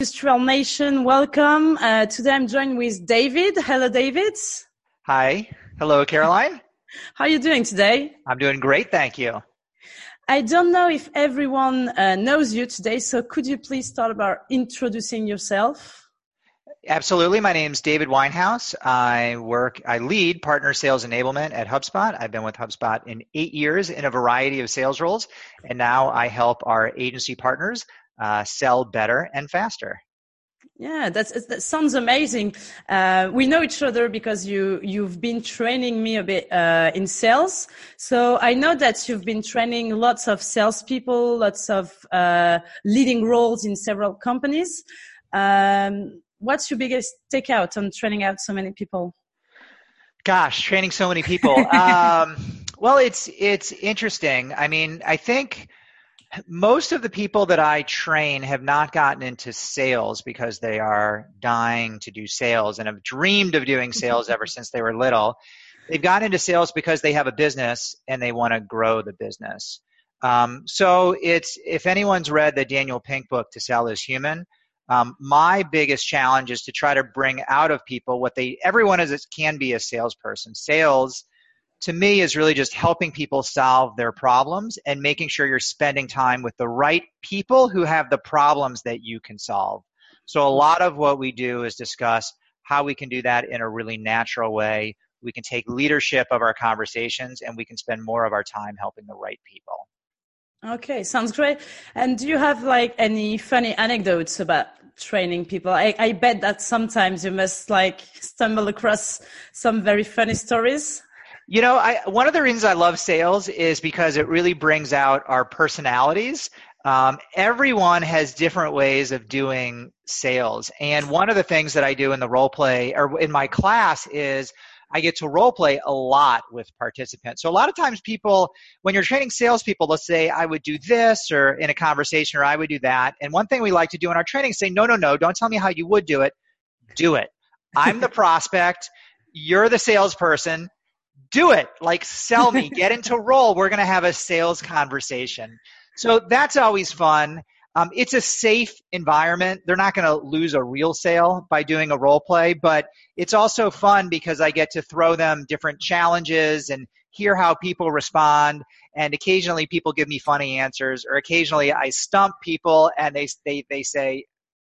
Industrial Nation, welcome. Uh, today I'm joined with David. Hello, David. Hi. Hello, Caroline. How are you doing today? I'm doing great, thank you. I don't know if everyone uh, knows you today, so could you please start about introducing yourself? Absolutely. My name is David Winehouse. I work, I lead partner sales enablement at HubSpot. I've been with HubSpot in eight years in a variety of sales roles, and now I help our agency partners uh, sell better and faster. Yeah, that's, that sounds amazing. Uh, we know each other because you you've been training me a bit uh, in sales. So I know that you've been training lots of salespeople, lots of uh, leading roles in several companies. Um, what's your biggest takeout on training out so many people? Gosh, training so many people. um, well, it's it's interesting. I mean, I think most of the people that I train have not gotten into sales because they are dying to do sales and have dreamed of doing sales ever since they were little. They've gotten into sales because they have a business and they want to grow the business. Um, so it's if anyone's read the Daniel Pink book, To Sell Is Human, um, my biggest challenge is to try to bring out of people what they everyone is can be a salesperson. Sales to me is really just helping people solve their problems and making sure you're spending time with the right people who have the problems that you can solve. So a lot of what we do is discuss how we can do that in a really natural way. We can take leadership of our conversations and we can spend more of our time helping the right people. Okay, sounds great. And do you have like any funny anecdotes about training people? I, I bet that sometimes you must like stumble across some very funny stories. You know, I, one of the reasons I love sales is because it really brings out our personalities. Um, everyone has different ways of doing sales. And one of the things that I do in the role play or in my class is I get to role play a lot with participants. So a lot of times people, when you're training salespeople, let's say I would do this or in a conversation or I would do that. And one thing we like to do in our training is say, no, no, no, don't tell me how you would do it. Do it. I'm the prospect. You're the salesperson do it. Like sell me, get into role. We're going to have a sales conversation. So that's always fun. Um, it's a safe environment. They're not going to lose a real sale by doing a role play, but it's also fun because I get to throw them different challenges and hear how people respond. And occasionally people give me funny answers, or occasionally I stump people and they they they say,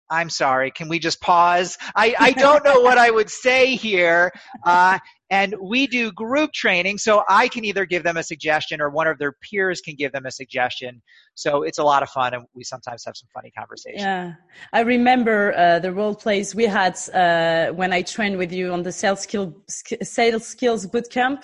I'm sorry, can we just pause? I, I don't know what I would say here. Uh, and we do group training, so I can either give them a suggestion or one of their peers can give them a suggestion. So it's a lot of fun, and we sometimes have some funny conversations. Yeah, I remember uh, the role plays we had uh, when I trained with you on the sales skill sales skills bootcamp,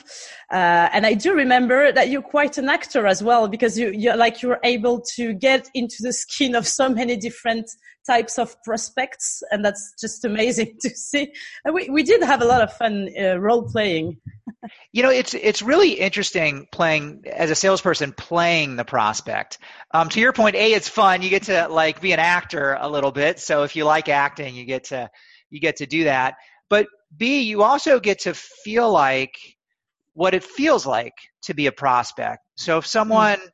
uh, and I do remember that you're quite an actor as well because you you like you're able to get into the skin of so many different types of prospects, and that's just amazing to see. And we we did have a lot of fun uh, role playing. you know, it's it's really interesting playing as a salesperson playing the prospect. Um, to your point, a it's fun. You get to like be an actor a little bit. So if you like acting, you get to you get to do that. But b you also get to feel like what it feels like to be a prospect. So if someone mm-hmm.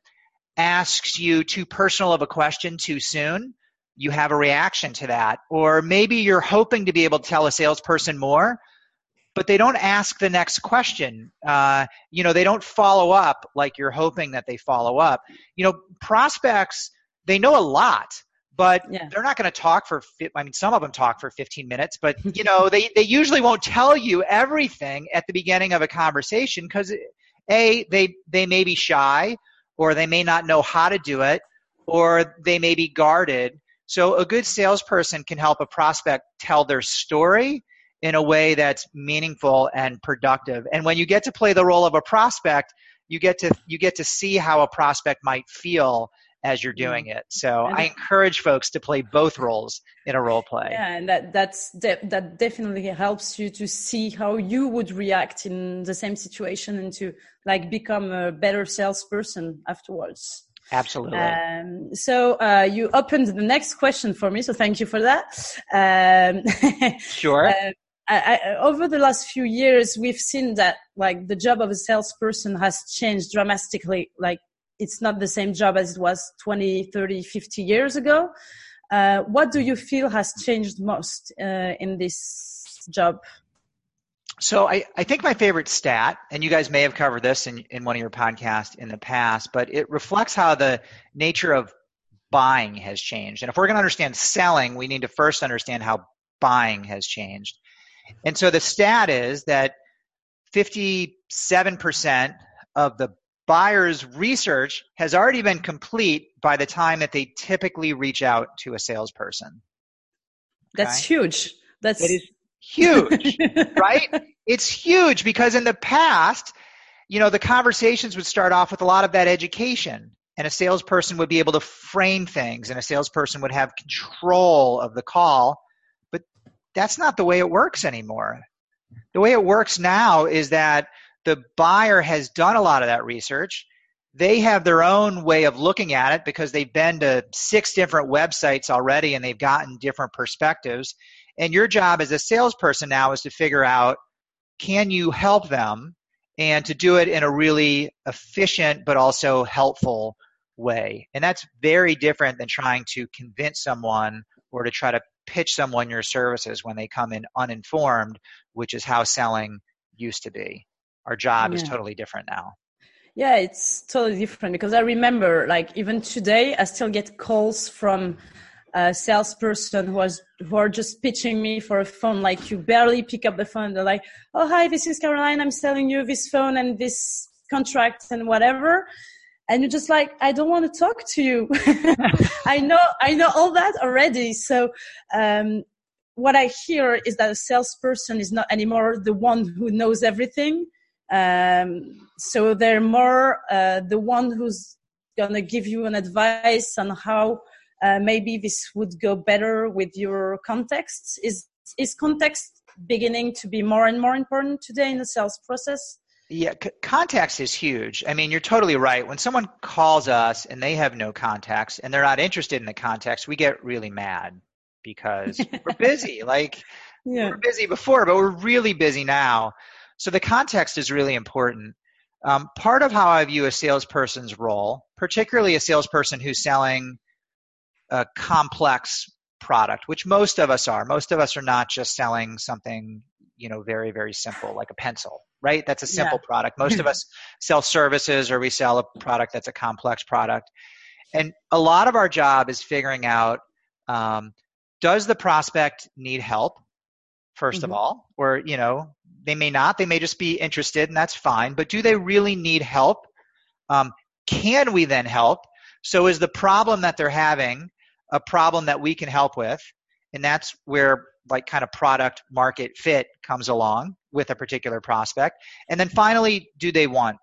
asks you too personal of a question too soon, you have a reaction to that. Or maybe you're hoping to be able to tell a salesperson more, but they don't ask the next question. Uh, you know, they don't follow up like you're hoping that they follow up. You know, prospects, they know a lot, but yeah. they're not going to talk for, I mean, some of them talk for 15 minutes, but, you know, they, they usually won't tell you everything at the beginning of a conversation because, A, they, they may be shy or they may not know how to do it or they may be guarded. So a good salesperson can help a prospect tell their story in a way that's meaningful and productive. And when you get to play the role of a prospect, you get to you get to see how a prospect might feel as you're doing it. So I encourage folks to play both roles in a role play. Yeah, and that that's de- that definitely helps you to see how you would react in the same situation and to like become a better salesperson afterwards. Absolutely. Um, so uh, you opened the next question for me, so thank you for that. Um, sure. Uh, I, I, over the last few years, we've seen that like the job of a salesperson has changed dramatically. Like it's not the same job as it was 20, 30, 50 years ago. Uh, what do you feel has changed most uh, in this job? So I, I think my favorite stat, and you guys may have covered this in, in one of your podcasts in the past, but it reflects how the nature of buying has changed. And if we're going to understand selling, we need to first understand how buying has changed. And so the stat is that 57% of the buyer's research has already been complete by the time that they typically reach out to a salesperson. Okay? That's huge. That's it is huge, right? It's huge because in the past, you know, the conversations would start off with a lot of that education and a salesperson would be able to frame things and a salesperson would have control of the call. That's not the way it works anymore. The way it works now is that the buyer has done a lot of that research. They have their own way of looking at it because they've been to six different websites already and they've gotten different perspectives. And your job as a salesperson now is to figure out can you help them and to do it in a really efficient but also helpful way. And that's very different than trying to convince someone or to try to pitch someone your services when they come in uninformed, which is how selling used to be. Our job yeah. is totally different now. Yeah, it's totally different because I remember like even today I still get calls from a salesperson who was who are just pitching me for a phone like you barely pick up the phone they're like oh hi this is caroline i'm selling you this phone and this contract and whatever and you're just like i don't want to talk to you. I know i know all that already. So um, what i hear is that a salesperson is not anymore the one who knows everything. Um, so they're more uh, the one who's to give you an advice on how uh, maybe this would go better with your context. Is is context beginning to be more and more important today in the sales process yeah, c- context is huge. I mean, you're totally right. When someone calls us and they have no context and they're not interested in the context, we get really mad because we're busy. Like, yeah. we are busy before, but we're really busy now. So the context is really important. Um, part of how I view a salesperson's role, particularly a salesperson who's selling a complex product, which most of us are. Most of us are not just selling something, you know, very, very simple, like a pencil right? That's a simple yeah. product. Most of us sell services or we sell a product that's a complex product. And a lot of our job is figuring out um, does the prospect need help, 1st mm-hmm. of all? Or, you know, they may not, they may just be interested, and that's fine. But do they really need help? Um, can we then help? So is the problem that they're having a problem that we can help with? And that's where like kind of product market fit comes along with a particular prospect. And then finally, do they want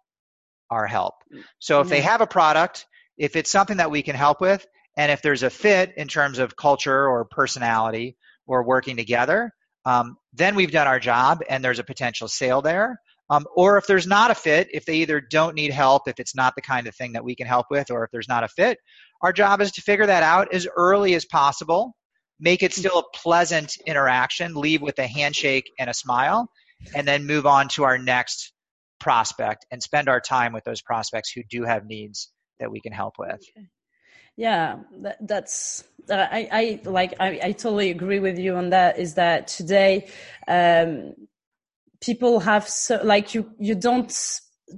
our help? So if they have a product, if it's something that we can help with, and if there's a fit in terms of culture or personality or working together, um, then we've done our job and there's a potential sale there. Um, or if there's not a fit, if they either don't need help, if it's not the kind of thing that we can help with, or if there's not a fit, our job is to figure that out as early as possible make it still a pleasant interaction, leave with a handshake and a smile, and then move on to our next prospect and spend our time with those prospects who do have needs that we can help with. Yeah, that, that's uh, I, I like I, I totally agree with you on that. Is that today um, people have so like you you don't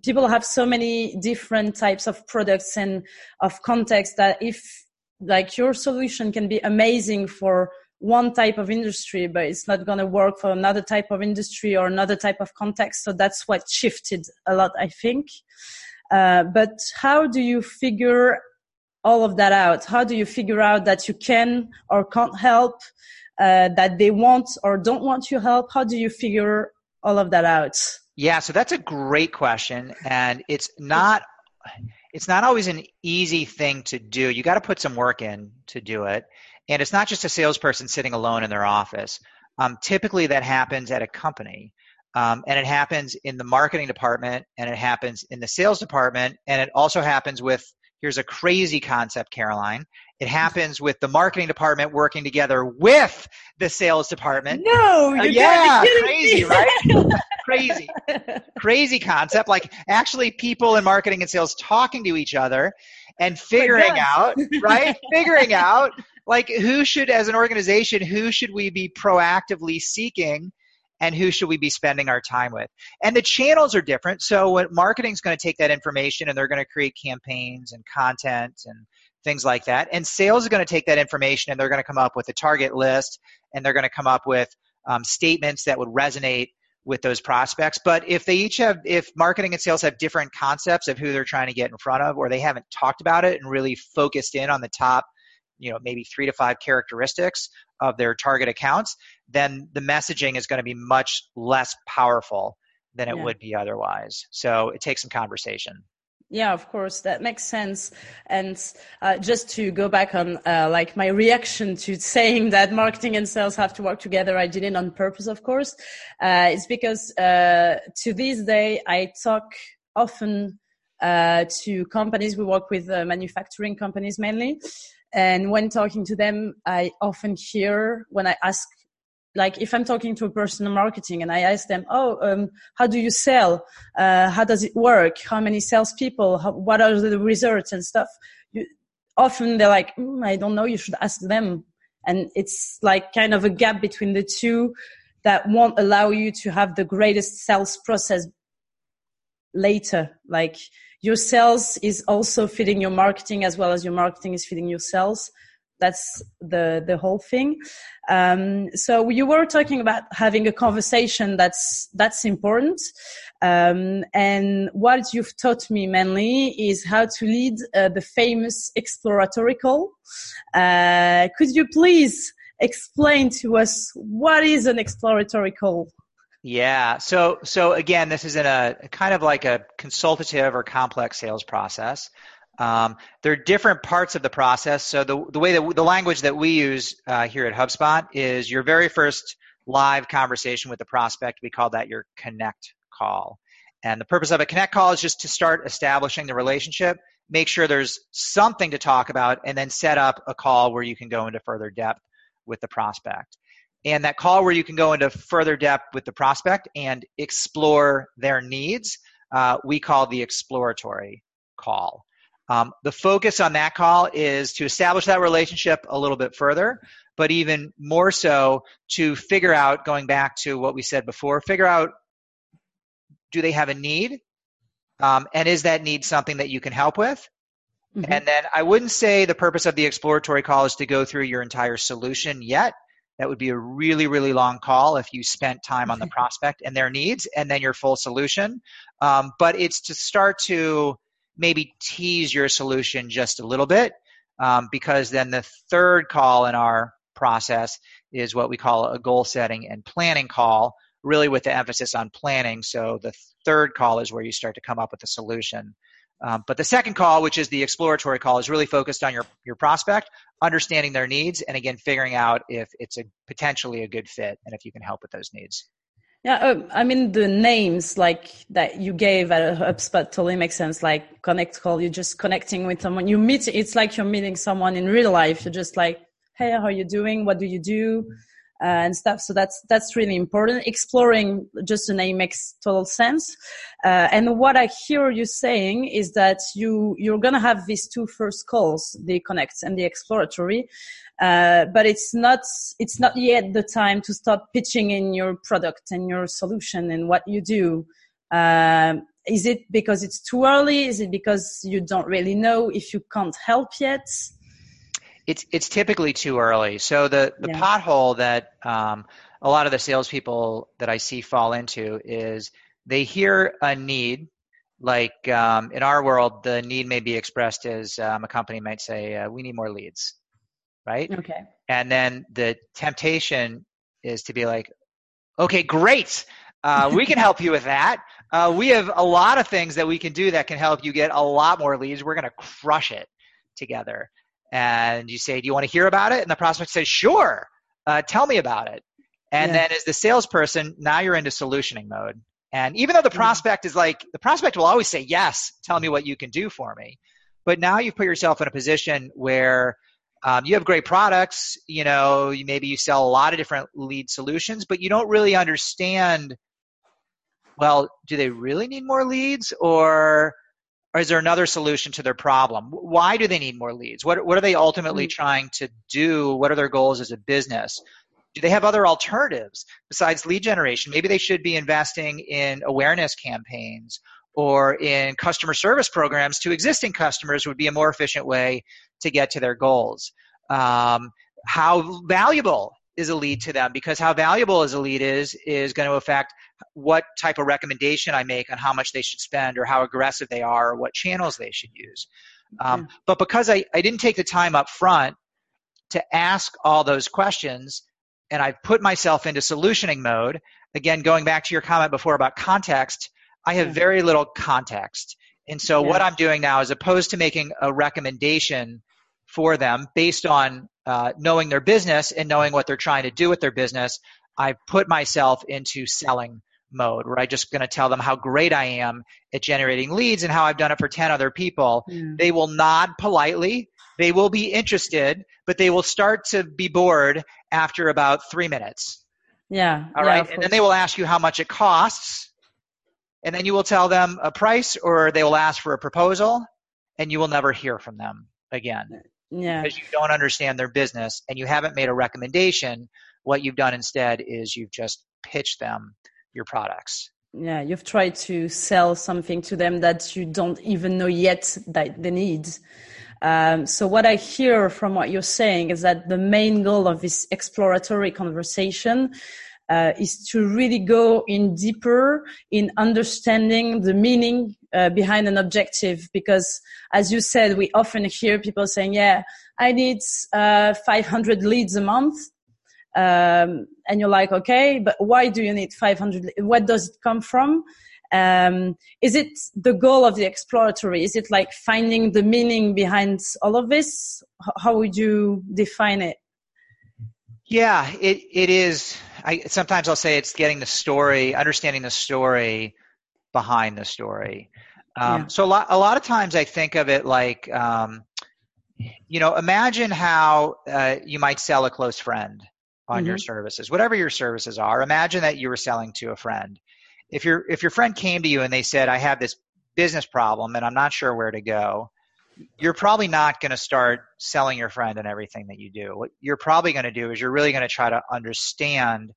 people have so many different types of products and of context that if like your solution can be amazing for one type of industry, but it's not going to work for another type of industry or another type of context. So that's what shifted a lot, I think. Uh, but how do you figure all of that out? How do you figure out that you can or can't help, uh, that they want or don't want your help? How do you figure all of that out? Yeah, so that's a great question. And it's not it's not always an easy thing to do. You got to put some work in to do it. And it's not just a salesperson sitting alone in their office. Um, typically, that happens at a company. Um, and it happens in the marketing department, and it happens in the sales department, and it also happens with here's a crazy concept, Caroline. It happens with the marketing department working together with the sales department. No, you uh, yeah, crazy, right? crazy, crazy concept. Like actually, people in marketing and sales talking to each other and figuring out, right? figuring out like who should as an organization who should we be proactively seeking and who should we be spending our time with. And the channels are different. So what marketing is going to take that information and they're going to create campaigns and content and things like that. And sales is going to take that information and they're going to come up with a target list and they're going to come up with um, statements that would resonate with those prospects. But if they each have, if marketing and sales have different concepts of who they're trying to get in front of, or they haven't talked about it and really focused in on the top, you know, maybe three to five characteristics of their target accounts, then the messaging is going to be much less powerful than it yeah. would be otherwise. So it takes some conversation. Yeah, of course, that makes sense. And uh, just to go back on, uh, like my reaction to saying that marketing and sales have to work together, I did it on purpose, of course. Uh, it's because uh, to this day, I talk often uh, to companies. We work with uh, manufacturing companies mainly, and when talking to them, I often hear when I ask like if I'm talking to a person in marketing and I ask them, oh, um, how do you sell? Uh, how does it work? How many salespeople? How, what are the results and stuff? You, often they're like, mm, I don't know. You should ask them. And it's like kind of a gap between the two that won't allow you to have the greatest sales process later. Like your sales is also feeding your marketing as well as your marketing is feeding your sales that's the the whole thing um, so you were talking about having a conversation that's that's important um, and what you've taught me mainly is how to lead uh, the famous exploratory call uh, could you please explain to us what is an exploratory call yeah. So so again, this is in a kind of like a consultative or complex sales process. Um, there are different parts of the process. So the, the way that the language that we use uh, here at HubSpot is your very first live conversation with the prospect. We call that your connect call. And the purpose of a connect call is just to start establishing the relationship, make sure there's something to talk about, and then set up a call where you can go into further depth with the prospect. And that call where you can go into further depth with the prospect and explore their needs, uh, we call the exploratory call. Um, the focus on that call is to establish that relationship a little bit further, but even more so to figure out, going back to what we said before, figure out do they have a need? Um, and is that need something that you can help with? Mm-hmm. And then I wouldn't say the purpose of the exploratory call is to go through your entire solution yet. That would be a really, really long call if you spent time on the prospect and their needs and then your full solution. Um, but it's to start to maybe tease your solution just a little bit um, because then the third call in our process is what we call a goal setting and planning call, really with the emphasis on planning. So the third call is where you start to come up with a solution. Um, but the second call, which is the exploratory call, is really focused on your, your prospect, understanding their needs, and again, figuring out if it's a potentially a good fit and if you can help with those needs. Yeah, uh, I mean the names like that you gave at HubSpot totally makes sense. Like connect call, you're just connecting with someone. You meet, it's like you're meeting someone in real life. You're just like, hey, how are you doing? What do you do? Uh, and stuff. So that's that's really important. Exploring just the name makes total sense. Uh, and what I hear you saying is that you you're gonna have these two first calls, the connect and the exploratory, uh, but it's not it's not yet the time to start pitching in your product and your solution and what you do. Uh, is it because it's too early? Is it because you don't really know if you can't help yet? It's it's typically too early. So the the yeah. pothole that um, a lot of the salespeople that I see fall into is they hear a need. Like um, in our world, the need may be expressed as um, a company might say, uh, "We need more leads." right? Okay. And then the temptation is to be like, okay, great. Uh, we can help you with that. Uh, we have a lot of things that we can do that can help you get a lot more leads. We're going to crush it together. And you say, do you want to hear about it? And the prospect says, sure. Uh, tell me about it. And yeah. then as the salesperson, now you're into solutioning mode. And even though the prospect is like, the prospect will always say, yes, tell me what you can do for me. But now you've put yourself in a position where um, you have great products, you know, you, maybe you sell a lot of different lead solutions, but you don't really understand, well, do they really need more leads or Or is there another solution to their problem? Why do they need more leads? What, what are they ultimately mm-hmm. trying to do? What are their goals as a business? Do they have other alternatives besides lead generation? Maybe they should be investing in awareness campaigns or in customer service programs to existing customers would be a more efficient way to get to their goals. Um, how valuable is a lead to them? Because how valuable is a lead is is going to affect what type of recommendation I make on how much they should spend or how aggressive they are or what channels they should use. Um, But because I, I didn't take the time up front to ask all those questions and I've put myself into solutioning mode, again, going back to your comment before about context, I have very little context. And so yeah. what I'm doing now, as opposed to making a recommendation for them based on uh, knowing their business and knowing what they're trying to do with their business, I've put myself into selling mode where I'm just going to tell them how great I am at generating leads and how I've done it for 10 other people. Mm. They will nod politely. They will be interested, but they will start to be bored after about three minutes. Yeah. All yeah, right. And then they will ask you how much it costs and then you will tell them a price or they will ask for a proposal and you will never hear from them again yeah. because you don't understand their business and you haven't made a recommendation what you've done instead is you've just pitched them your products yeah you've tried to sell something to them that you don't even know yet that they need um, so what i hear from what you're saying is that the main goal of this exploratory conversation uh, is to really go in deeper in understanding the meaning uh, behind an objective. Because as you said we often hear people saying yeah i need uh, 500 leads a month. Um, and you're like okay but why do you need 500 what does it come from? Um, is it the goal of the exploratory? Is it like finding the meaning behind all of this? How would you define it yeah it, it is I sometimes I'll say it's getting the story, understanding the story behind the story. Um, yeah. So a lot, a lot of times I think of it like, um, you know, imagine how uh, you might sell a close friend on mm-hmm. your services, whatever your services are. Imagine that you were selling to a friend. If your if your friend came to you and they said, "I have this business problem and I'm not sure where to go," you're probably not going to start selling your friend and everything that you do. What you're probably going to do is you're really going to try to understand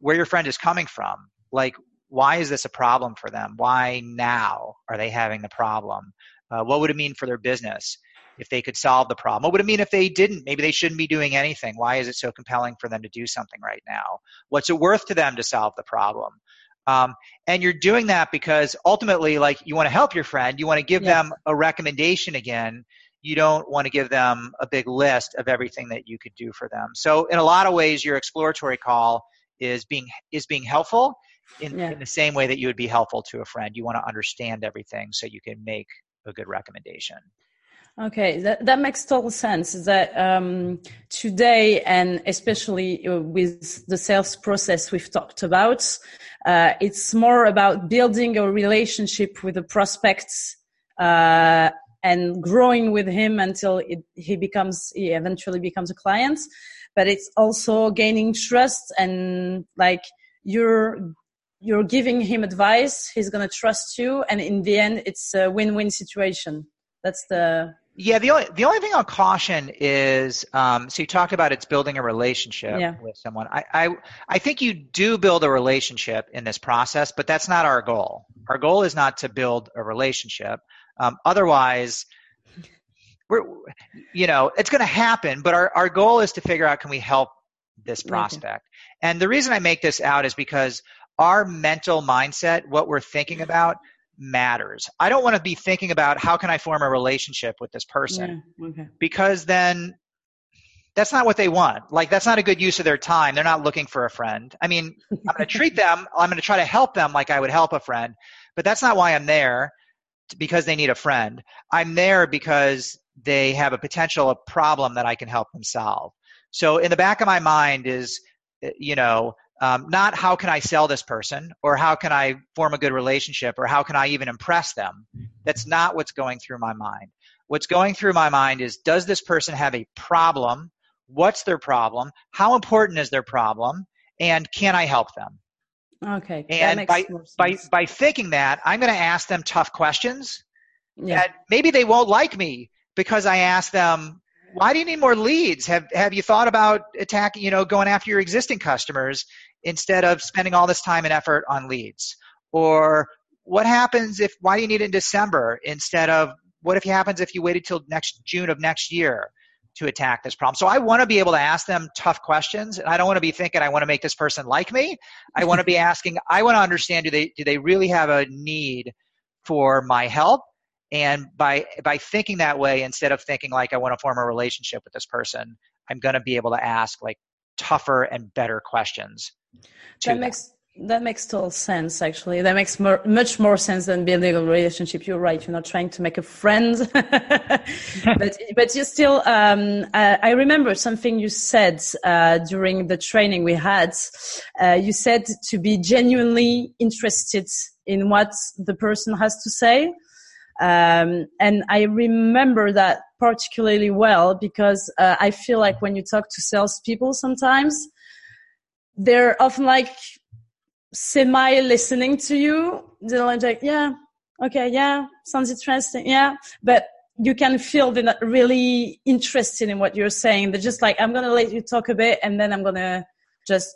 where your friend is coming from. Like, why is this a problem for them? Why now are they having the problem? Uh, what would it mean for their business if they could solve the problem? What would it mean if they didn't? Maybe they shouldn't be doing anything. Why is it so compelling for them to do something right now? What's it worth to them to solve the problem? Um, and you're doing that because ultimately, like you want to help your friend, you want to give them a recommendation again. You don't want to give them a big list of everything that you could do for them. So, in a lot of ways, your exploratory call is being is being helpful in, yeah. in the same way that you would be helpful to a friend. You want to understand everything so you can make a good recommendation. Okay, that, that makes total sense. That um, today, and especially uh, with the sales process we've talked about, uh, it's more about building a relationship with the prospects uh, and growing with him until it, he becomes, he eventually becomes a client. But it's also gaining trust and like you're you're giving him advice. He's gonna trust you, and in the end, it's a win-win situation. That's the yeah, the only the only thing I'll caution is um, so you talked about it's building a relationship yeah. with someone. I, I I think you do build a relationship in this process, but that's not our goal. Our goal is not to build a relationship. Um, otherwise, we're you know it's going to happen. But our our goal is to figure out can we help this prospect. And the reason I make this out is because our mental mindset, what we're thinking about, matters. I don't want to be thinking about how can I form a relationship with this person yeah, okay. because then that's not what they want. Like that's not a good use of their time. They're not looking for a friend. I mean, I'm going to treat them, I'm going to try to help them like I would help a friend, but that's not why I'm there because they need a friend. I'm there because they have a potential a problem that I can help them solve. So in the back of my mind is eh, you know, um, not how can I sell this person or how can I form a good relationship or how can I even impress them. That's not what's going through my mind. What's going through my mind is does this person have a problem? What's their problem? How important is their problem? And can I help them? Okay. And by, by, by thinking that, I'm going to ask them tough questions yeah. that maybe they won't like me because I asked them, why do you need more leads? Have have you thought about attacking, you know, going after your existing customers instead of spending all this time and effort on leads? Or what happens if why do you need it in December instead of what if it happens if you waited till next June of next year to attack this problem? So I want to be able to ask them tough questions and I don't want to be thinking I want to make this person like me. I want to be asking I want to understand do they do they really have a need for my help? And by by thinking that way instead of thinking like I want to form a relationship with this person, I'm going to be able to ask like tougher and better questions. That makes that makes total sense, actually. That makes more, much more sense than building a relationship. You're right. You're not trying to make a friend, but but you still. Um, I, I, remember something you said uh, during the training we had. Uh, you said to be genuinely interested in what the person has to say, um, and I remember that particularly well because uh, I feel like when you talk to salespeople, sometimes they're often like semi listening to you. They're like, yeah, okay, yeah, sounds interesting, yeah, but you can feel they're not really interested in what you're saying. They're just like, I'm gonna let you talk a bit, and then I'm gonna just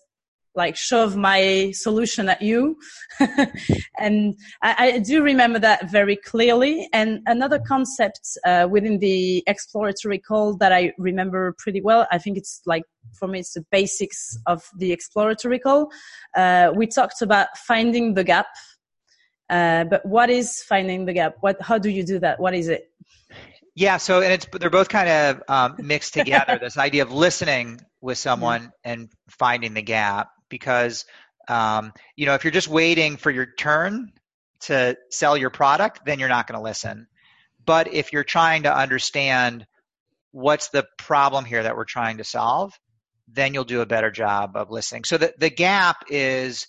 like shove my solution at you. and I, I, do remember that very clearly. And another concept uh, within the exploratory call that I remember pretty well, I think it's like for me, it's the basics of the exploratory call. Uh, we talked about finding the gap. Uh, but what is finding the gap? What, how do you do that? What is it? Yeah, so and it's they're both kind of um, mixed together. this idea of listening with someone and finding the gap, because um, you know if you're just waiting for your turn to sell your product, then you're not going to listen. But if you're trying to understand what's the problem here that we're trying to solve, then you'll do a better job of listening. So the, the gap is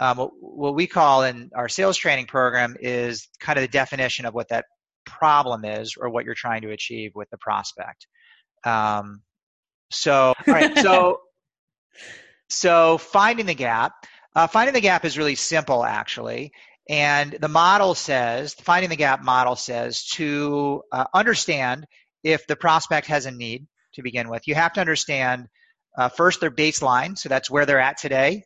um, what, what we call in our sales training program is kind of the definition of what that problem is or what you're trying to achieve with the prospect. Um, so, all right, so so finding the gap, uh, finding the gap is really simple actually. And the model says, finding the gap model says to uh, understand if the prospect has a need to begin with, you have to understand uh, first their baseline, so that's where they're at today.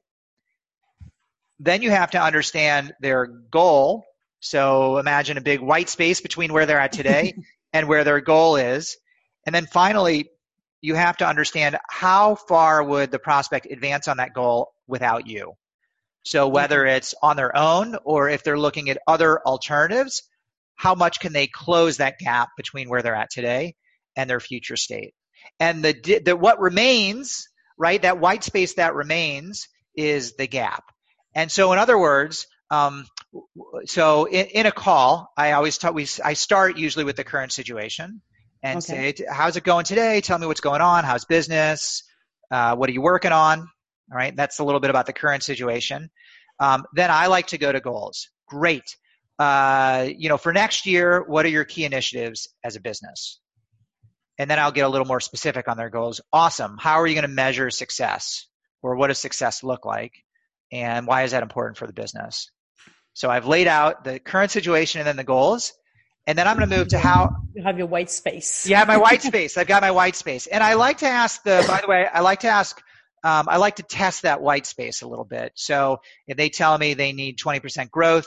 Then you have to understand their goal. So imagine a big white space between where they're at today and where their goal is. And then finally, you have to understand how far would the prospect advance on that goal without you. So whether it's on their own or if they're looking at other alternatives, how much can they close that gap between where they're at today and their future state? And the, the what remains, right? That white space that remains is the gap. And so, in other words, um, so in, in, a call, I always talk. We I start usually with the current situation, and okay. say, how's it going today? Tell me what's going on. How's business? Uh, what are you working on? All right, that's a little bit about the current situation. Um, then I like to go to goals. Great. Uh, you know, for next year, what are your key initiatives as a business? And then I'll get a little more specific on their goals. Awesome. How are you going to measure success? Or what does success look like? And why is that important for the business? So I've laid out the current situation and then the goals. And then I'm going to move to how you have your white space. yeah, my white space. I've got my white space. And I like to ask the, by the way, I like to ask, um, I like to test that white space a little bit. So if they tell me they need 20% growth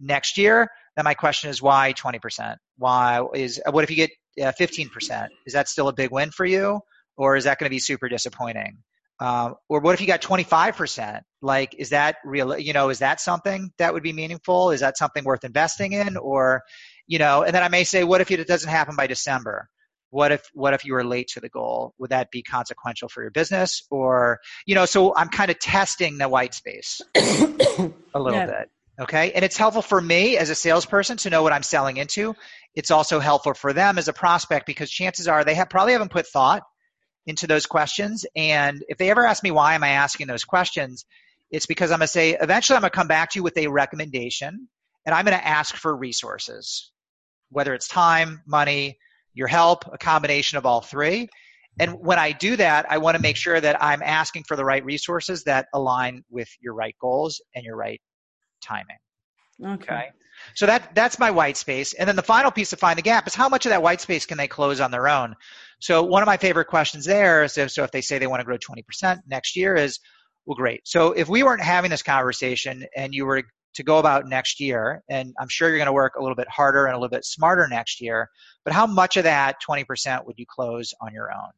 next year, then my question is why 20%? Why is, what if you get uh, 15%? Is that still a big win for you? Or is that going to be super disappointing? Um, or what if you got 25%? Like, is that real? You know, is that something that would be meaningful? Is that something worth investing in? Or you know, and then I may say, what if it doesn't happen by December? What if what if you were late to the goal? Would that be consequential for your business? Or you know, so I'm kind of testing the white space a little yeah. bit. Okay. And it's helpful for me as a salesperson to know what I'm selling into. It's also helpful for them as a prospect because chances are they have probably haven't put thought into those questions. And if they ever ask me why am I asking those questions, it's because I'm going to say, eventually I'm going to come back to you with a recommendation and I'm going to ask for resources whether it's time, money, your help, a combination of all three. And when I do that, I want to make sure that I'm asking for the right resources that align with your right goals and your right timing. Okay. okay? So that that's my white space. And then the final piece to find the gap is how much of that white space can they close on their own? So one of my favorite questions there is if, so if they say they want to grow 20% next year is, well, great. So if we weren't having this conversation and you were to go about next year, and I'm sure you're going to work a little bit harder and a little bit smarter next year, but how much of that 20% would you close on your own?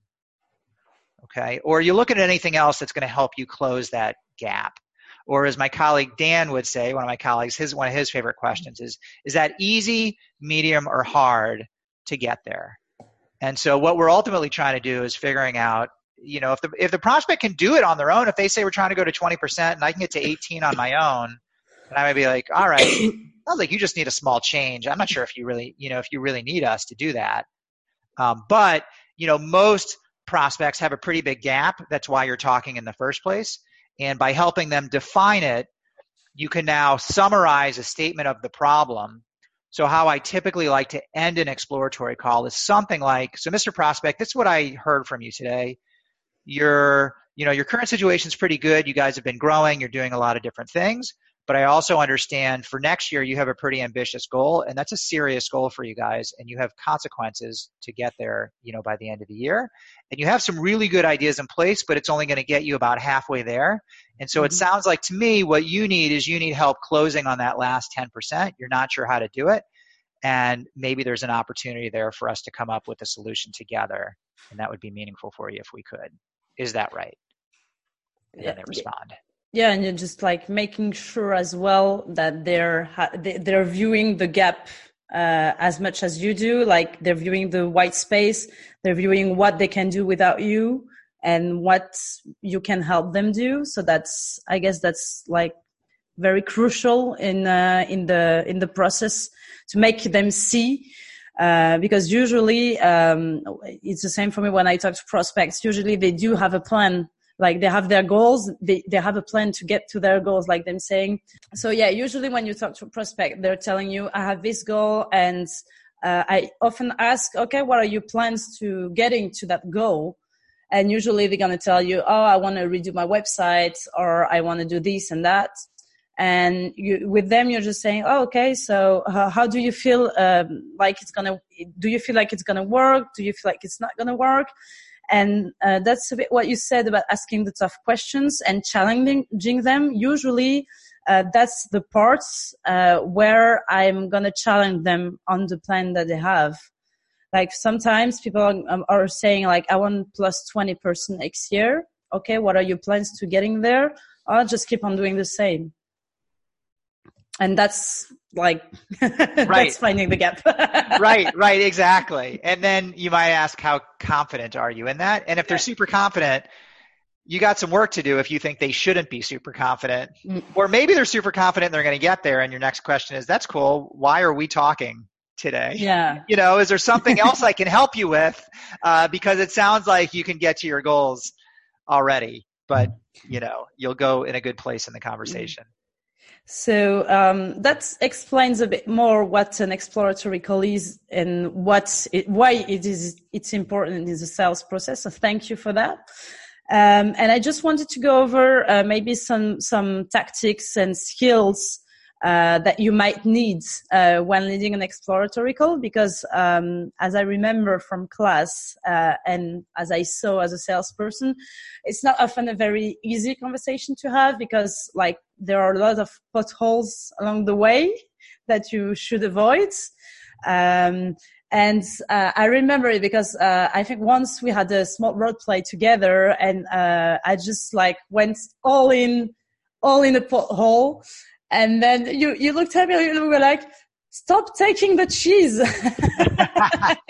Okay. Or you look at anything else that's going to help you close that gap. Or as my colleague Dan would say, one of my colleagues, his one of his favorite questions is, is that easy, medium, or hard to get there? And so what we're ultimately trying to do is figuring out, you know, if the if the prospect can do it on their own, if they say we're trying to go to 20% and I can get to 18 on my own, and I might be like, all right, sounds like you just need a small change. I'm not sure if you really, you know, if you really need us to do that. Um, but you know, most prospects have a pretty big gap. That's why you're talking in the first place. And by helping them define it, you can now summarize a statement of the problem. So how I typically like to end an exploratory call is something like, so Mr. Prospect, this is what I heard from you today. Your, you know, your current situation is pretty good. You guys have been growing. You're doing a lot of different things. But I also understand for next year, you have a pretty ambitious goal, and that's a serious goal for you guys, and you have consequences to get there, you know, by the end of the year. And you have some really good ideas in place, but it's only going to get you about halfway there. And so mm-hmm. it sounds like to me, what you need is you need help closing on that last 10%. You're not sure how to do it. And maybe there's an opportunity there for us to come up with a solution together. And that would be meaningful for you if we could. Is that right? And yeah, then they respond yeah and you're just like making sure as well that they're they're viewing the gap uh, as much as you do. Like they're viewing the white space. They're viewing what they can do without you and what you can help them do. So that's i guess that's like very crucial in uh, in the in the process to make them see uh, because usually um, it's the same for me when I talk to prospects. Usually they do have a plan like they have their goals they, they have a plan to get to their goals like them saying. So yeah usually when you talk to a prospect they're telling you i have this goal and uh, i often ask okay what are your plans to getting to that goal? And usually they're going to tell you oh i want to redo my website or i want to do this and that. And you, with them you're just saying oh, okay so uh, how do you feel um, like it's gonna do you feel like it's gonna work? Do you feel like it's not gonna work and uh, that's what you said about asking the tough questions and challenging them. Usually, uh, that's the parts uh, where I'm gonna challenge them on the plan that they have. Like sometimes people are, um, are saying like, I want plus 20% next year. Okay, what are your plans to getting there? I'll just keep on doing the same and that's like right. that's finding the gap. Right right exactly. And then you might ask how confident are you in that? And if they're super confident you got some work to do if you think they shouldn't be super confident. Mm. or maybe they're super confident they're going to get there. And your next question is that's cool. Why are we talking today? Yeah. You know is there something else i can help you with? Uh, because it sounds like you can get to your goals already but you know you'll go in a good place in the conversation so um, that explains a bit more what an exploratory call is and what it, why it is it's important in the sales process. So thank you for that. Um, and I just wanted to go over uh, maybe some some tactics and skills uh, that you might need uh, when leading an exploratory call because um, as i remember from class uh, and as i saw as a salesperson it's not often a very easy conversation to have because like there are a lot of potholes along the way that you should avoid. Um, and uh, I remember it because uh, I think once we had a small role play together, and uh, I just like went all in, all in a pothole, and then you, you looked at me and you were like, stop taking the cheese.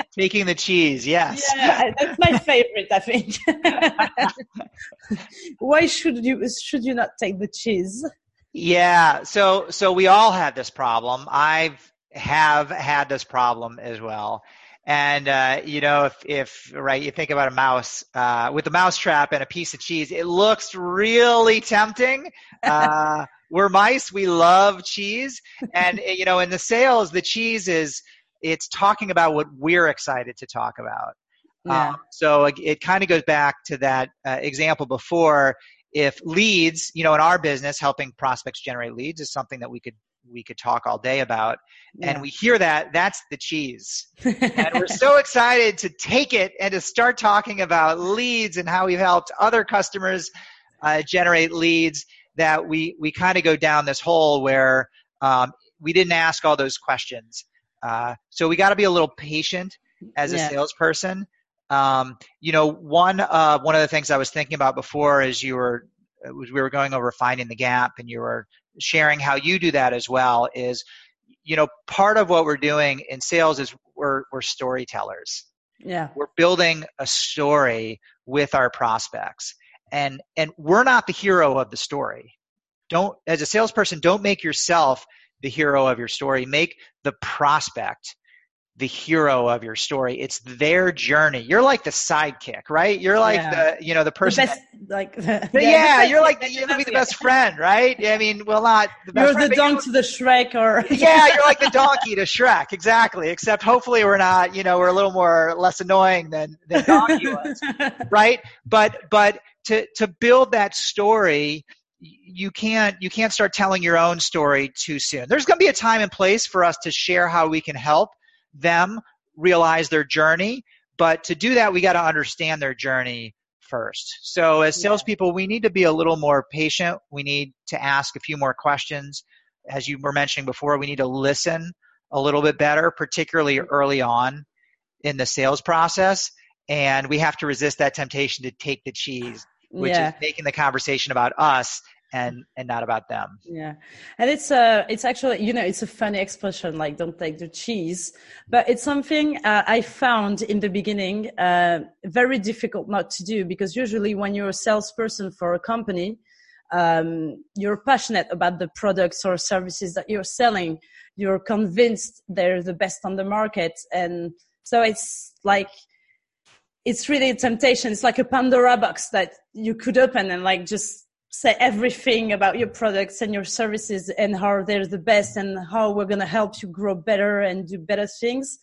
taking the cheese, yes. Yeah, that's my favorite, I think. Why should you, should you not take the cheese? Yeah, so, so we all had this problem. I've, have had this problem as well. And uh, you know, if, if right, you think about a mouse uh, with a mouse trap and a piece of cheese, it looks really tempting. Uh, we're mice. We love cheese. And, you know, in the sales, the cheese is, it's talking about what we're excited to talk about. Yeah. Um, so it, it kind of goes back to that uh, example before. If leads, you know, in our business, helping prospects generate leads is something that we could we could talk all day about. Yeah. And we hear that, that's the cheese. and we're so excited to take it and to start talking about leads and how we've helped other customers uh, generate leads that we, we kind of go down this hole where um, we didn't ask all those questions. Uh, so we got to be a little patient as a yeah. salesperson. Um, you know, one uh, one of the things I was thinking about before is you were we were going over finding the gap, and you were sharing how you do that as well. Is you know part of what we're doing in sales is we're we're storytellers. Yeah, we're building a story with our prospects, and and we're not the hero of the story. Don't as a salesperson, don't make yourself the hero of your story. Make the prospect the hero of your story. It's their journey. You're like the sidekick, right? You're like yeah. the, you know, the person. The best, that, like, the, yeah, you're like, the, you're gonna be the best friend, right? I mean, well, not the best. You're friend, the donkey to the Shrek, or yeah, you're like the donkey to Shrek, exactly. Except hopefully we're not, you know, we're a little more less annoying than than Donkey was, right? But but to to build that story you can't you can't start telling your own story too soon. There's going to be a time and place for us to share how we can help them realize their journey, but to do that we got to understand their journey first. So as salespeople, we need to be a little more patient. We need to ask a few more questions. As you were mentioning before, we need to listen a little bit better, particularly early on in the sales process. And we have to resist that temptation to take the cheese which yeah. is making the conversation about us and and not about them. Yeah. And it's uh it's actually you know it's a funny expression like don't take the cheese. But it's something uh, i found in the beginning uh, very difficult not to do because usually when you're a salesperson for a company um, you're passionate about the products or services that you're selling. You're convinced they're the best on the market. And so it's like it's really a temptation. It's like a Pandora box that you could open and like just say everything about your products and your services and how they're the best and how we're going to help you grow better and do better things.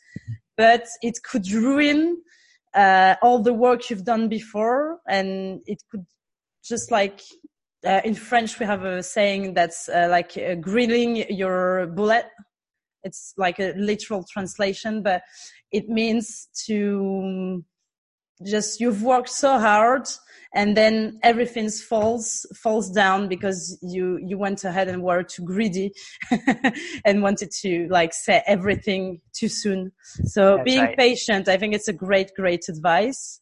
But it could ruin uh, all the work you've done before and it could just like uh, in French, we have a saying that's uh, like uh, grilling your bullet. It's like a literal translation, but it means to just you've worked so hard and then everything falls falls down because you you went ahead and were too greedy and wanted to like say everything too soon so That's being right. patient i think it's a great great advice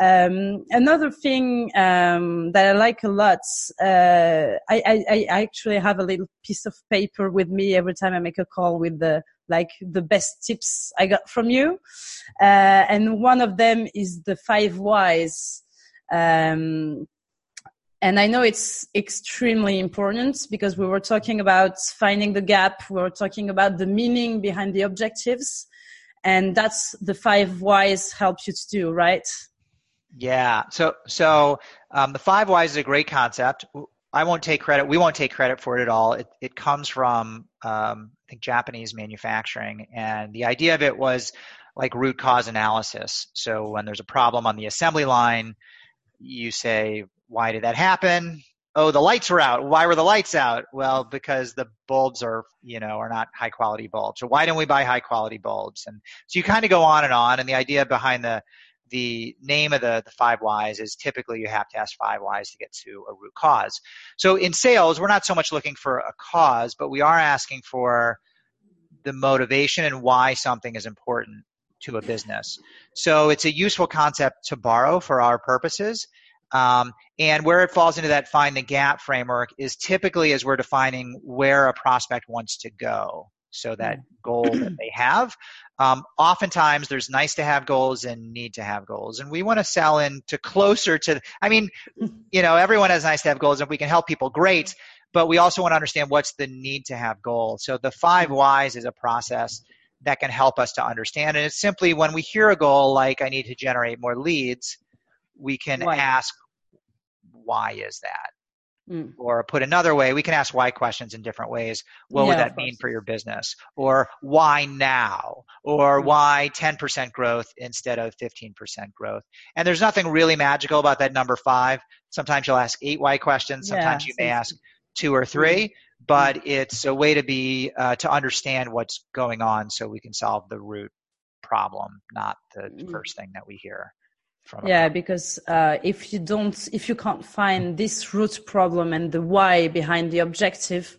um, another thing um, that I like a lot, uh, I, I, I, actually have a little piece of paper with me every time I make a call with the like the best tips I got from you. Uh, and one of them is the five whys. Um, and I know it's extremely important because we were talking about finding the gap. We were talking about the meaning behind the objectives. And that's the five whys help you to do, right? Yeah. So, so um, the five whys is a great concept. I won't take credit. We won't take credit for it at all. It, it comes from, um, think, Japanese manufacturing. And the idea of it was like root cause analysis. So when there's a problem on the assembly line, you say, why did that happen? Oh, the lights were out. Why were the lights out? Well, because the bulbs are, you know, are not high quality bulbs. So why don't we buy high quality bulbs? And so you kind of go on and on. And the idea behind the the name of the, the five whys is typically you have to ask five whys to get to a root cause. So in sales, we're not so much looking for a cause, but we are asking for the motivation and why something is important to a business. So it's a useful concept to borrow for our purposes. Um, and where it falls into that find the gap framework is typically as we're defining where a prospect wants to go. So that goal that they have. Um, oftentimes there's nice to have goals and need to have goals. And we want to sell into closer to, I mean, you know, everyone has nice to have goals. If we can help people, great. But we also want to understand what's the need to have goal. So the five whys is a process that can help us to understand. And it's simply when we hear a goal like I need to generate more leads, we can ask, why is that? Mm. Or put another way, we can ask why questions in different ways. What yeah, would that mean for your business? Or why now? Or mm. why 10% growth instead of 15% growth? And there's nothing really magical about that number five. Sometimes you'll ask eight why questions. Sometimes yeah, you may ask two or three. Mm. but it's a way to be uh, to understand what's going on so we can solve the root problem, not the mm. first thing that we hear. From yeah, because uh, if you don't, if you can't find this root problem and the why behind the objective,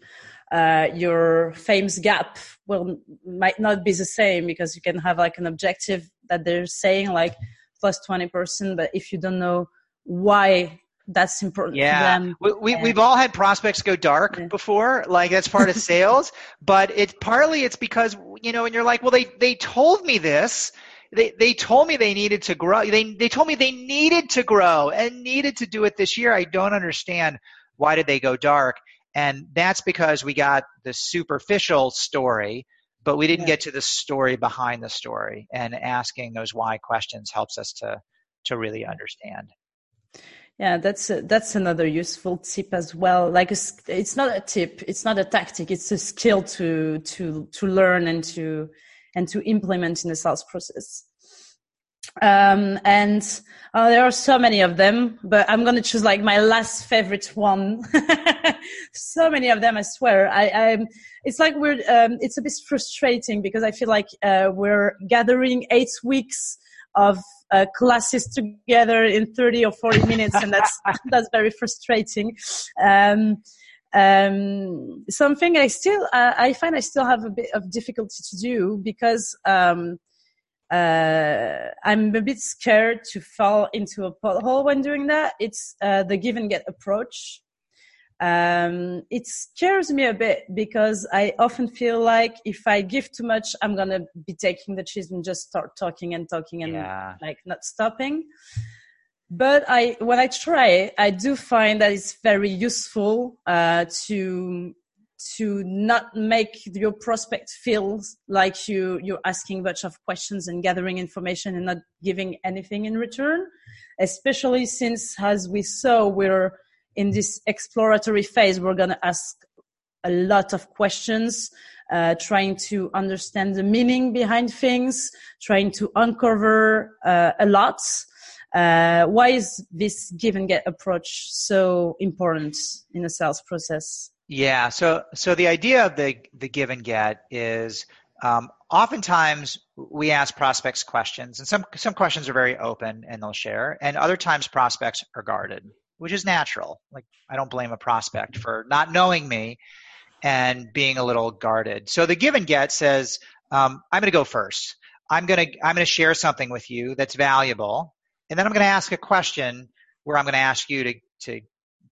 uh, your FAMES gap will might not be the same because you can have like an objective that they're saying like plus 20%, but if you don't know why that's important yeah. We, we, we've all had prospects go dark yeah. before, like that's part of sales, but it's partly it's because, you know, and you're like, well, they, they told me this. They, they told me they needed to grow. They, they told me they needed to grow and needed to do it this year. I don't understand why did they go dark? And that's because we got the superficial story, but we didn't get to the story behind the story. And asking those why questions helps us to, to really understand. Yeah, that's a, that's another useful tip as well. Like a, it's not a tip, it's not a tactic, it's a skill to to to learn and to and to implement in the sales process. Um, and uh, there are so many of them, but I'm going to choose like my last favorite one. so many of them, I swear. I, I it's like we're, um, it's a bit frustrating because I feel like, uh, we're gathering eight weeks of uh, classes together in 30 or 40 minutes and that's that's very frustrating um, um, something i still uh, i find i still have a bit of difficulty to do because um, uh, i'm a bit scared to fall into a pothole when doing that it's uh, the give and get approach um, it scares me a bit because I often feel like if I give too much, I'm gonna be taking the cheese and just start talking and talking and yeah. like not stopping. But I, when I try, I do find that it's very useful uh, to to not make your prospect feel like you you're asking a bunch of questions and gathering information and not giving anything in return. Especially since, as we saw, we're in this exploratory phase, we're going to ask a lot of questions, uh, trying to understand the meaning behind things, trying to uncover uh, a lot. Uh, why is this give and get approach so important in the sales process? Yeah, so so the idea of the the give and get is um, oftentimes we ask prospects questions, and some some questions are very open and they'll share, and other times prospects are guarded which is natural. Like I don't blame a prospect for not knowing me and being a little guarded. So the give and get says, um, I'm going to go first. I'm going to I'm going to share something with you that's valuable, and then I'm going to ask a question where I'm going to ask you to to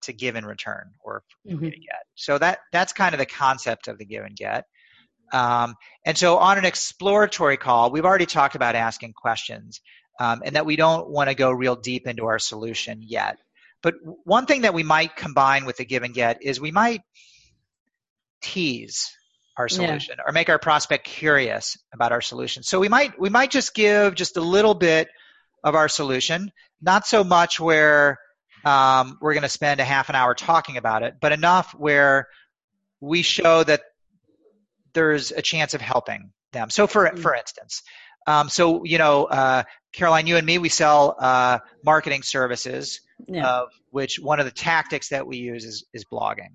to give in return or mm-hmm. get. So that that's kind of the concept of the give and get. Um, and so on an exploratory call, we've already talked about asking questions, um, and that we don't want to go real deep into our solution yet. But one thing that we might combine with the give and get is we might tease our solution yeah. or make our prospect curious about our solution. So we might we might just give just a little bit of our solution, not so much where um, we're going to spend a half an hour talking about it, but enough where we show that there's a chance of helping them. So for mm-hmm. for instance, um, so you know, uh, Caroline, you and me, we sell uh, marketing services yeah. of which one of the tactics that we use is, is blogging.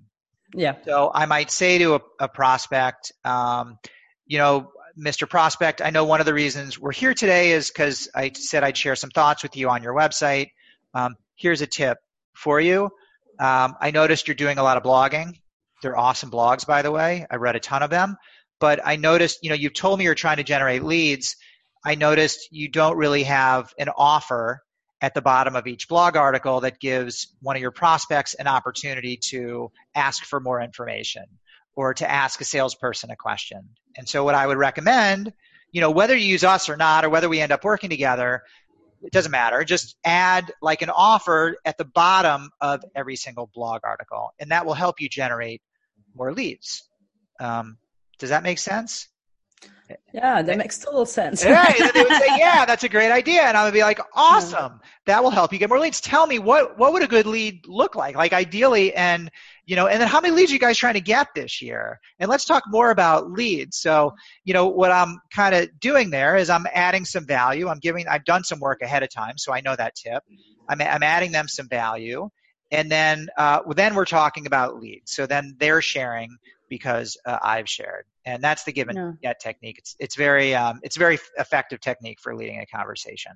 Yeah. So I might say to a, a prospect, um, you know, Mr. Prospect, I know one of the reasons we're here today is because I said I'd share some thoughts with you on your website. Um, here's a tip for you. Um, I noticed you're doing a lot of blogging. They're awesome blogs, by the way. I read a ton of them. But I noticed, you know, you've told me you're trying to generate leads. I noticed you don't really have an offer at the bottom of each blog article that gives one of your prospects an opportunity to ask for more information or to ask a salesperson a question. And so what I would recommend, you know, whether you use us or not, or whether we end up working together, it doesn't matter. Just add like an offer at the bottom of every single blog article, and that will help you generate more leads. Um, does that make sense? Yeah, that makes total sense. right. And they would say, Yeah, that's a great idea. And I would be like, Awesome. Yeah. That will help you get more leads. Tell me what what would a good lead look like? Like ideally and you know, and then how many leads are you guys trying to get this year? And let's talk more about leads. So, you know, what I'm kind of doing there is I'm adding some value. I'm giving I've done some work ahead of time, so I know that tip. I'm I'm adding them some value and then uh, then we're talking about leads. So then they're sharing because uh, I've shared, and that's the give and get technique. It's it's very um, it's a very effective technique for leading a conversation.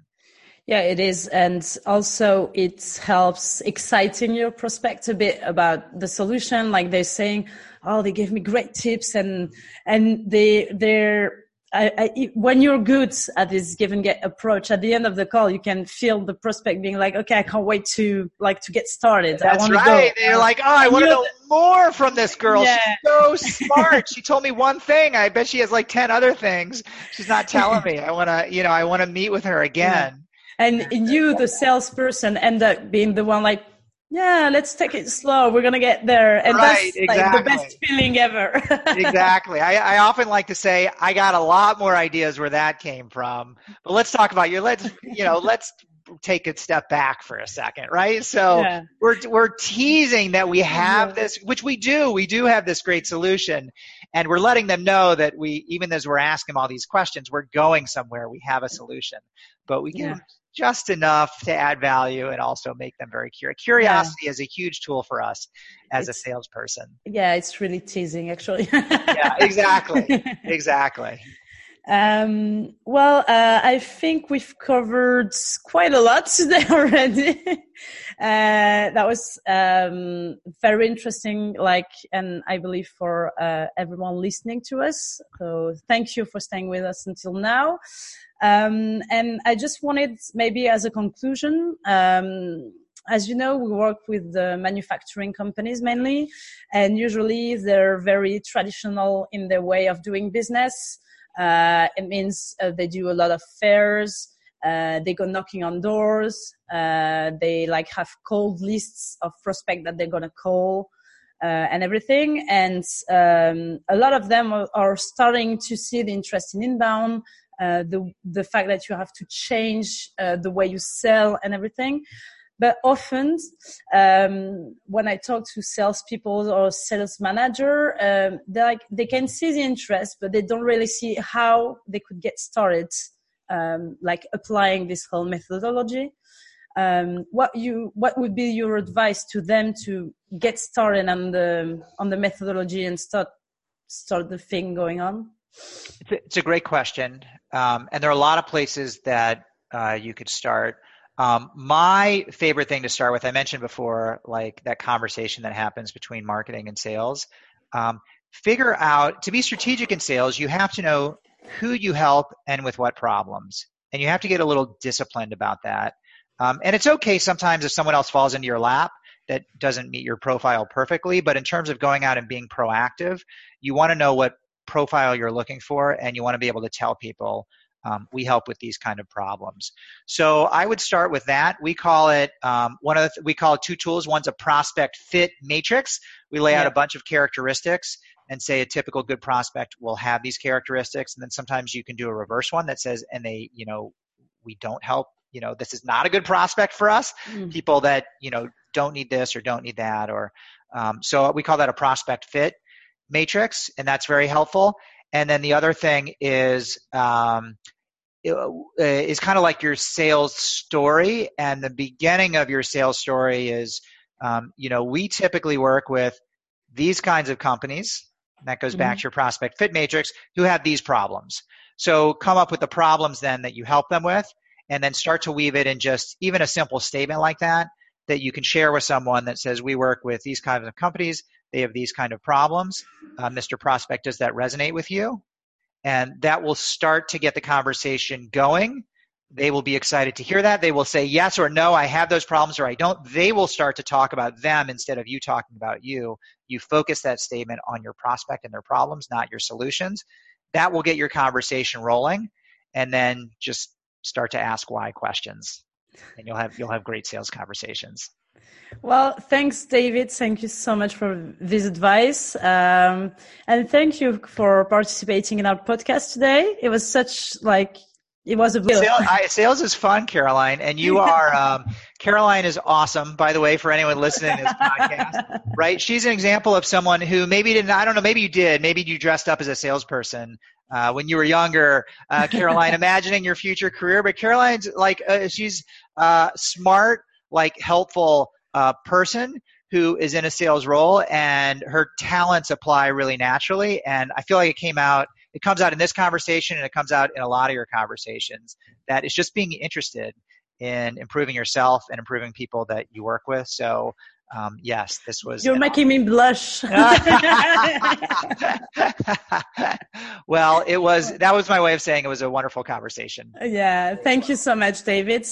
Yeah, it is. And also it helps exciting your prospect a bit about the solution. Like they're saying, Oh, they gave me great tips and, and they, they're, I, I, when you're good at this give and get approach, at the end of the call, you can feel the prospect being like, okay, I can't wait to like to get started. I That's want right. to go. They're like, oh, I want to know more from this girl. Yeah. She's so smart. she told me one thing. I bet she has like ten other things she's not telling me. I want to, you know, I want to meet with her again. And you, the salesperson, end up being the one like, yeah, let's take it slow. We're gonna get there, and Right, that's like the exactly. best feeling ever. exactly. I, I often like to say I got a lot more ideas where that came from. But let's talk about your let's you know let's take a step back for a second, right? So Yeah. we're we're teasing that we have Yeah. this, which we do. We do have this great solution, and we're letting them know that we even as we're asking them all these questions, we're going somewhere. We have a solution, but we Yeah. them just enough to add value and also make them very curious. Curiosity is a huge tool for us as a salesperson. yeah, it's really teasing, actually. Yeah, exactly. Exactly. Um, well, uh, I think we've covered quite a lot today already. uh, that was um, very interesting, like, and I believe for uh, everyone listening to us. So thank you for staying with us until now. Um, and I just wanted, maybe as a conclusion, um, as you know, we work with the manufacturing companies mainly, and usually they're very traditional in their way of doing business. Uh, it means uh, they do a lot of fairs. Uh, they go knocking on doors. Uh, they like have cold lists of prospect that they're gonna call uh, and everything. And um, a lot of them are, are starting to see the interest in inbound, uh, the the fact that you have to change uh, the way you sell and everything. But often, um, when I talk to salespeople or sales manager, um, they like they can see the interest, but they don't really see how they could get started, um, like applying this whole methodology. Um, what you what would be your advice to them to get started on the on the methodology and start start the thing going on? It's a, it's a great question, um, and there are a lot of places that uh, you could start. Um, my favorite thing to start with, I mentioned before, like that conversation that happens between marketing and sales. Um, figure out to be strategic in sales, you have to know who you help and with what problems, and you have to get a little disciplined about that. Um, and it's okay sometimes if someone else falls into your lap that doesn't meet your profile perfectly, but in terms of going out and being proactive, you want to know what profile you're looking for and you want to be able to tell people um, we help with these kind of problems. So i would start with that. We call it um, one of the th- we call it two tools. One's a prospect fit matrix. We lay out a bunch of characteristics and say a typical good prospect will have these characteristics and then sometimes you can do a reverse one that says and they you know we don't help you know this is not a good prospect for us. Mm. people that you know don't need this or don't need that or um, so we call that a prospect fit matrix and that's very helpful and then the other thing is um, it, uh, is kind of like your sales story and the beginning of your sales story is um, you know we typically work with these kinds of companies and that goes back Mhm. to your prospect fit matrix who have these problems so come up with the problems then that you help them with and then start to weave it in just even a simple statement like that that you can share with someone that says we work with these kinds of companies. They have these kind of problems. Uh, mr prospect does that resonate with you? And that will start to get the conversation going. They will be excited to hear that. They will say yes or no i have those problems or i don't. They will start to talk about them instead of you talking about you. You focus that statement on your prospect and their problems not your solutions. That will get your conversation rolling and then just start to ask why questions and you'll have you'll have great sales conversations Well, thanks, David. Thank you so much for this advice. Um, and thank you for participating in our podcast today. It was such like, it was a Sales, I, sales is fun, Caroline, and you are. Um, Caroline is awesome, by the way, for anyone listening to this podcast. Right? She's an example of someone who maybe didn't. I don't know. Maybe you did. Maybe you dressed up as a salesperson uh, when you were younger, uh, Caroline, imagining your future career. But Caroline's like uh, she's uh, smart, like helpful, a person who is in a sales role and her talents apply really naturally. And I feel like it came out, it comes out in this conversation and it comes out in a lot of your conversations that it's just being interested in improving yourself and improving people that you work with. So um, yes, this was. You're making me blush. well, it was. That was my way of saying it was a wonderful conversation. Yeah, thank you so much, David.